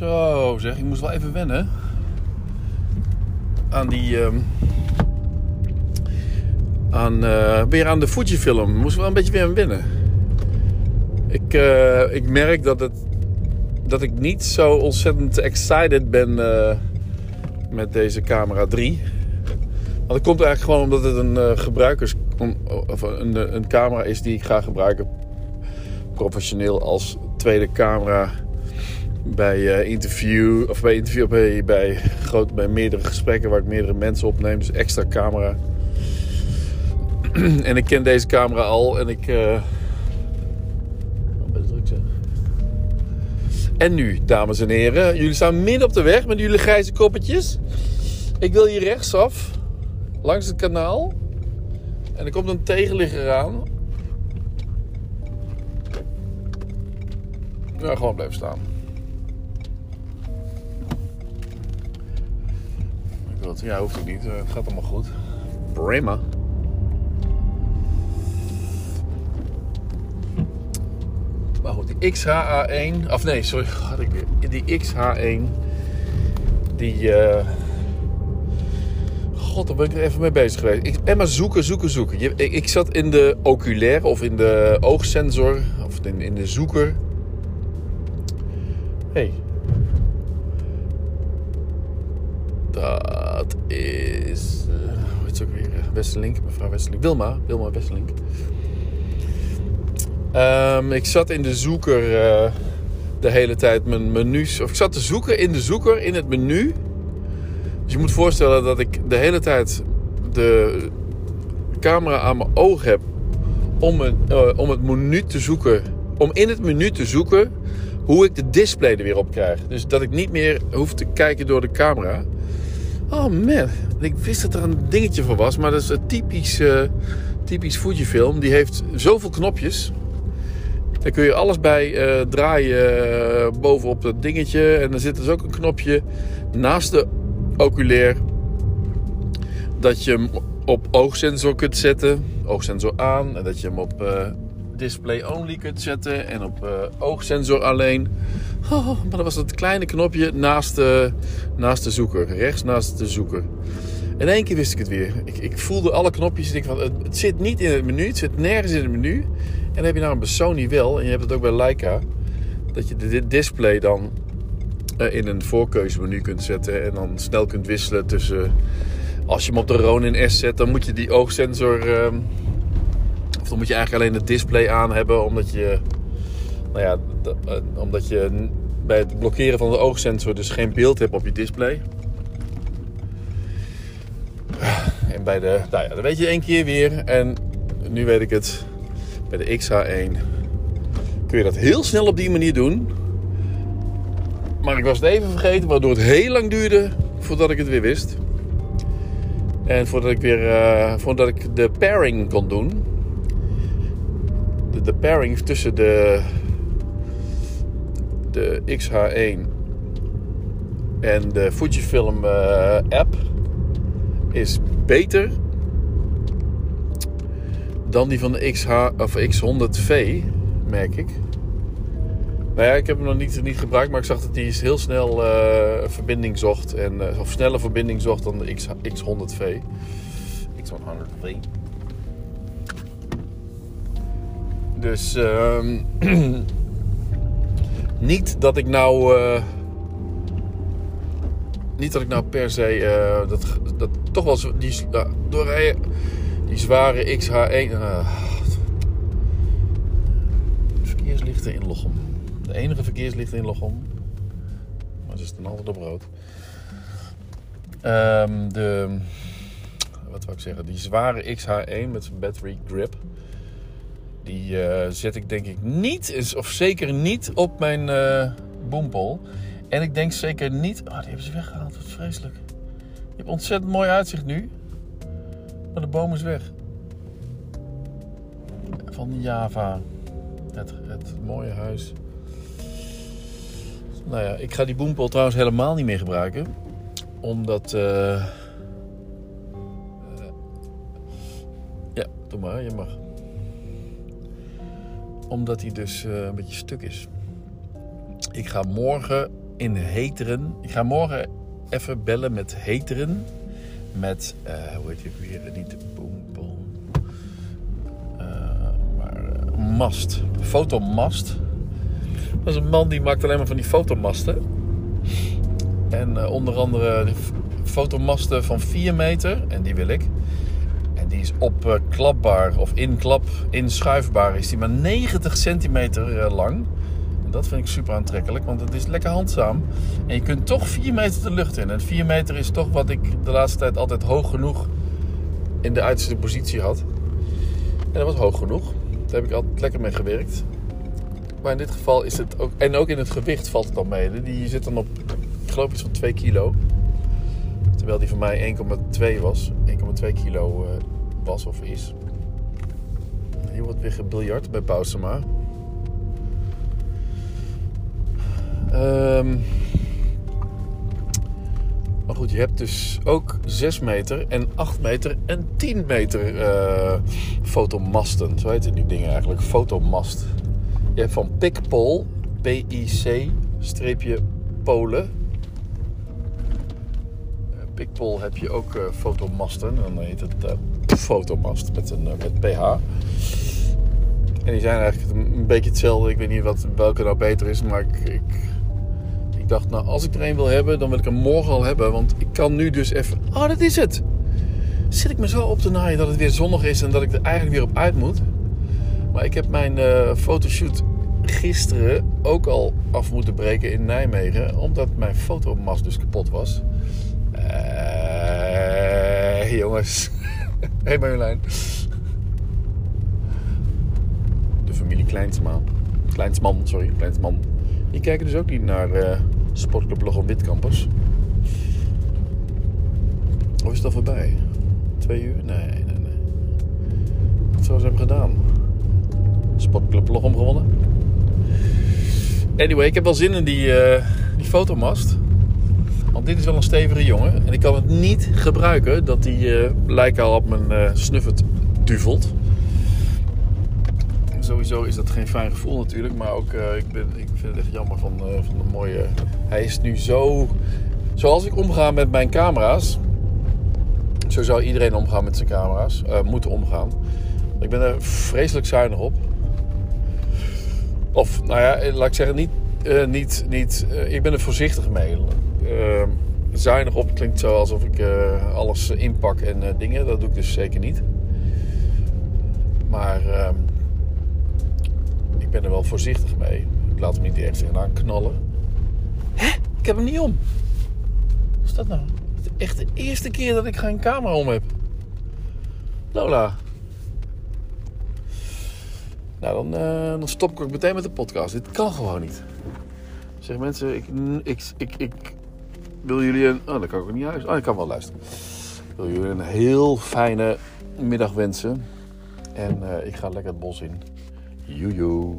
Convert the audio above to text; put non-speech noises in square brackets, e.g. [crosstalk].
Zo zeg, ik moest wel even wennen. Aan die. ehm, aan, eh, weer aan de Fujifilm. Moest wel een beetje weer aan wennen. Ik, eh, ik merk dat, het, dat ik niet zo ontzettend excited ben eh, met deze camera 3. Want dat komt eigenlijk gewoon omdat het een gebruikers of een, een camera is die ik ga gebruiken professioneel als tweede camera bij eh, interview of bij interview bij, bij, groot, bij meerdere gesprekken waar ik meerdere mensen opneem, dus extra camera. [clears throat] en ik ken deze camera al en ik. eh, oh, druk zeg. En nu, dames en heren, jullie staan midden op de weg met jullie grijze koppetjes. Ik wil hier rechtsaf, langs het kanaal. En er komt een tegenligger aan. Ja, gewoon blijven staan. Ik ja, hoeft ook niet. Eh, Het gaat allemaal goed. Prima. Maar goed, die XHA1, of nee, sorry, [laughs] had ik weer. Die XH1, die. eh, God, daar ben ik er even mee bezig geweest. Ik ben maar zoeken, zoeken, zoeken. Je- Ik, ik zat in de oculair of in de oogsensor of in, in de zoeker. Hey. Dat is. eh, hoe ook weer? Eh, Westerlink, mevrouw Westerlink. Wilma, Wilma Westerlink. Ehm, ik zat in de zoeker eh, de hele tijd mijn menus. Of ik zat te zoeken in de zoeker in het menu. Dus je moet voorstellen dat ik de hele tijd de camera aan mijn oog heb om, een, om het menu te zoeken. Om in het menu te zoeken hoe ik de display er weer op krijg. Dus dat ik niet meer hoef te kijken door de camera. Oh man, ik wist dat er een dingetje voor was, maar dat is een typisch, eh, typisch. Die heeft zoveel knopjes. Daar kun je alles bij eh, draaien eh, bovenop dat dingetje. En er zit dus ook een knopje naast de oculair. Dat je hem op oogsensor kunt zetten. Oogsensor aan. En dat je hem op display only kunt zetten. En op eh, oogsensor alleen. Oh, maar dat was dat kleine knopje naast de, naast de zoeker. Rechts naast de zoeker. In één keer wist ik het weer. Ik, ik voelde alle knopjes. En ik van, het, zit niet in het menu. Het zit nergens in het menu. En dan heb je nou een Sony wel. En je hebt het ook bij Leica. Dat je de display dan eh, in een voorkeuzemenu kunt zetten. En dan snel kunt wisselen tussen... Als je hem op de Ronin S zet, dan moet je die oogsensor... ehm, of dan moet je eigenlijk alleen het display aan hebben. Omdat je... Nou ja, eh, omdat je bij het blokkeren van de oogsensor dus geen beeld hebt op je display. En bij de... Nou ja, dat weet je één keer weer. En nu weet ik het. Bij de XH1 kun je dat heel snel op die manier doen. Maar ik was het even vergeten, waardoor het heel lang duurde voordat ik het weer wist. En voordat ik weer eh, voordat ik de pairing kon doen. De, pairing tussen de, de XH1 en de Fujifilm eh, app is beter dan die van de XH of X100V, merk ik. Nou ja, ik heb hem nog niet, niet gebruikt, maar ik zag dat hij heel snel eh, verbinding zocht. En, eh, of sneller verbinding zocht dan de X, X100V. X100V. Dus ehm, [clears throat] niet dat ik nou. eh, niet dat ik nou per se. eh, dat, dat toch wel die, uh, doorrijden. Die zware XH1. eh, verkeerslichten in Lochem. De enige verkeerslichten in Lochem. Maar ze staan altijd op rood. Ehm, de, wat wil ik zeggen? Die zware XH1 met zijn battery grip. Die eh, zet ik denk ik niet, of zeker niet op mijn boempel. En ik denk zeker niet... Oh, die hebben ze weggehaald. Wat vreselijk. Je hebt ontzettend mooi uitzicht nu. Maar de boom is weg. Van Java. Het, het mooie huis. Nou ja, ik ga die boempel trouwens helemaal niet meer gebruiken. Omdat... eh, ja, doe maar. Je mag. Omdat hij dus eh, een beetje stuk is. Ik ga morgen in Heteren. Ik ga morgen even bellen met Heteren. Met, uh, hoe heet je weer? Niet Boom maar Mast. Fotomast. Dat is een man die maakt alleen maar van die fotomasten. En onder andere fotomasten van 4 meter. En die wil ik. Die is opklapbaar of inklap, inschuifbaar. Is die maar 90 centimeter lang. En dat vind ik super aantrekkelijk, want het is lekker handzaam. En je kunt toch 4 meter de lucht in. En 4 meter is toch wat ik de laatste tijd altijd hoog genoeg in de uiterste positie had. En dat was hoog genoeg. Daar heb ik altijd lekker mee gewerkt. Maar in dit geval is het ook. En ook in het gewicht valt het dan mee. Die zit dan op, ik geloof iets van 2 kilo. Terwijl die van mij 1,2 was. 1,2 kilo uh, was of is. Hier wordt weer gebiljard bij Pausema. Um, maar goed, je hebt dus ook 6 meter en 8 meter en 10 meter uh, fotomasten. Zo heten die dingen eigenlijk. Fotomast. Je hebt van PICPOL, P-I-C-Polen. PICPOL heb je ook uh, fotomasten. En dan heet het fotomast met, een, met PH. En die zijn eigenlijk een beetje hetzelfde. Ik weet niet wat, welke nou beter is, maar ik, ik dacht, nou, als ik er een wil hebben, dan wil ik hem morgen al hebben. Want ik kan nu dus even. Oh, dat is het! Zit ik me zo op te naaien dat het weer zonnig is en dat ik er eigenlijk weer op uit moet. Maar ik heb mijn uh, fotoshoot gisteren ook al af moeten breken in Nijmegen. Omdat mijn fotomast dus kapot was. Uh, jongens. [laughs] hey Marjolein. De familie Kleinsma. Kleinsman, sorry. Kleinsman. Die kijken dus ook niet naar uh, Sportclub Logom Witkampers. Of is het al voorbij? Twee uur? Nee, nee, nee. Wat zou ze hebben gedaan? Sportclub Logom gewonnen? Anyway, ik heb wel zin in die, uh, die fotomast. Want dit is wel een stevige jongen. En ik kan het niet gebruiken dat die uh, lijken al op mijn uh, snuffert duvelt sowieso is dat geen fijn gevoel natuurlijk. Maar ook, uh, ik, ben, ik vind het echt jammer van, van de mooie... Hij is nu zo... Zoals ik omga met mijn camera's... Zo zou iedereen omgaan met zijn camera's. Moeten omgaan. Ik ben er vreselijk zuinig op. Of, nou ja, laat ik zeggen, niet... niet, niet ik ben er voorzichtig mee. zuinig op klinkt zo alsof ik alles inpak en dingen. Dat doe ik dus zeker niet. Maar ehm, ik ben er wel voorzichtig mee. Ik laat hem niet ergens tegenaan knallen. Hè? Ik heb hem niet om. Wat is dat nou? Het is echt de eerste keer dat ik geen camera om heb. Lola. Nou, dan, uh, dan stop ik ook meteen met de podcast. Dit kan gewoon niet. Zeg mensen, ik, ik, ik, wil jullie een... Oh, dan kan ik ook niet huis. Oh, ik kan wel luisteren. Wil jullie een heel fijne middag wensen. En uh, ik ga lekker het bos in. Joejoe.